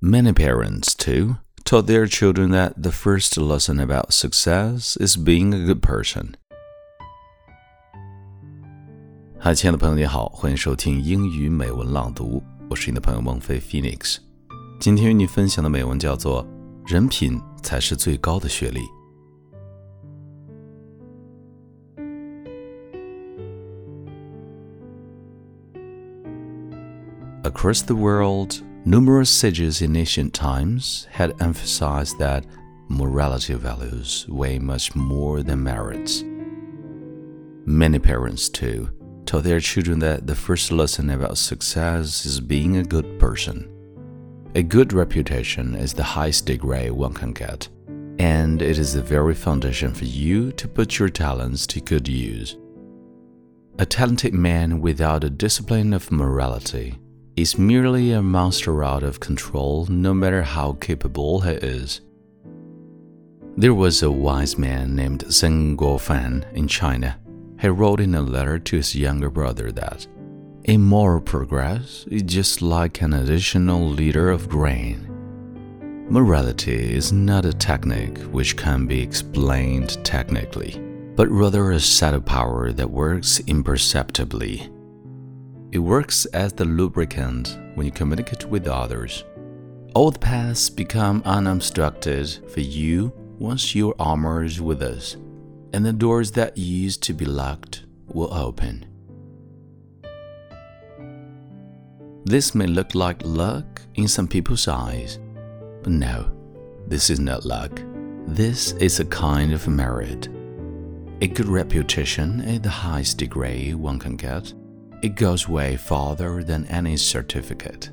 Many parents, too, taught their children that the first lesson about success is being a good person. 嗨，亲爱的朋友，你好，欢迎收听英语美文朗读，我是你的朋友孟飞 Phoenix。今天与你分享的美文叫做《人品才是最高的学历》。Across the world, numerous sages in ancient times had emphasized that morality values way much more than merits. Many parents, too, taught their children that the first lesson about success is being a good person. A good reputation is the highest degree one can get, and it is the very foundation for you to put your talents to good use. A talented man without a discipline of morality is merely a monster out of control, no matter how capable he is. There was a wise man named Zeng Guofan in China. He wrote in a letter to his younger brother that a moral progress is just like an additional liter of grain. Morality is not a technique which can be explained technically, but rather a set of power that works imperceptibly it works as the lubricant when you communicate with others. The paths become unobstructed for you once your armor is with us, and the doors that used to be locked will open. This may look like luck in some people's eyes, but no, this is not luck. This is a kind of merit. A good reputation is the highest degree one can get it goes way farther than any certificate.